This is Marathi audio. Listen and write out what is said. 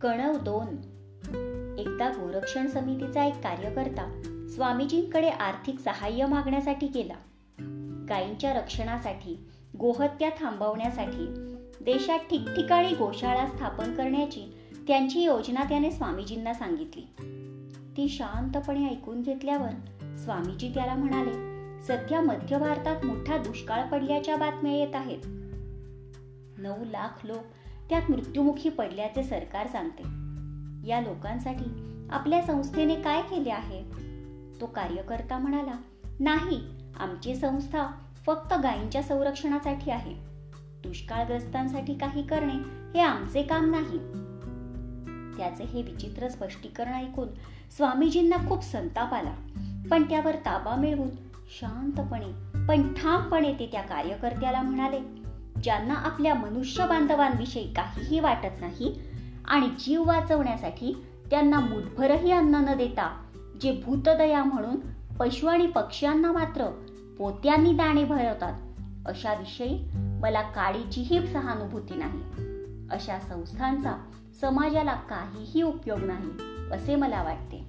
कणव दोन. एकदा गोरक्षण समितीचा एक कार्यकर्ता स्वामीजींकडे आर्थिक सहाय्य मागण्यासाठी गेला. गायींच्या रक्षणासाठी गोहत्या थांबवण्यासाठी देशात ठिकठिकाणी गोशाळा स्थापन करण्याची त्यांची योजना त्याने स्वामीजींना सांगितली. ती शांतपणे ऐकून घेतल्यावर स्वामीजी त्याला म्हणाले सध्या मध्य भारतात मोठा दुष्काळ पडल्याच्या बातम्या येत आहेत. नऊ लाख लोक त्यात मृत्युमुखी पडल्याचे सरकार सांगते. या लोकांसाठी आपल्या संस्थेने काय केले आहे? तो कार्यकर्ता म्हणाला नाही आमची संस्था फक्त गायींच्या संरक्षणासाठी आहे. दुष्काळग्रस्तांसाठी काही करणे हे आमचे काम नाही. त्याचे हे विचित्र स्पष्टीकरण ऐकून स्वामीजींना खूप संताप आला. पण त्यावर ताबा मिळवून शांतपणे पण ठामपणे ते त्या कार्यकर्त्याला म्हणाले ज्यांना आपल्या मनुष्य बांधवांविषयी काहीही वाटत नाही आणि जीव वाचवण्यासाठी त्यांना मुठभरही अन्न न देता जे भूतदया म्हणून पशु आणि पक्ष्यांना मात्र पोत्यांनी दाणे भरवतात अशा विषयी मला काळीचीही सहानुभूती नाही. अशा संस्थांचा समाजाला काहीही उपयोग नाही असे मला वाटते.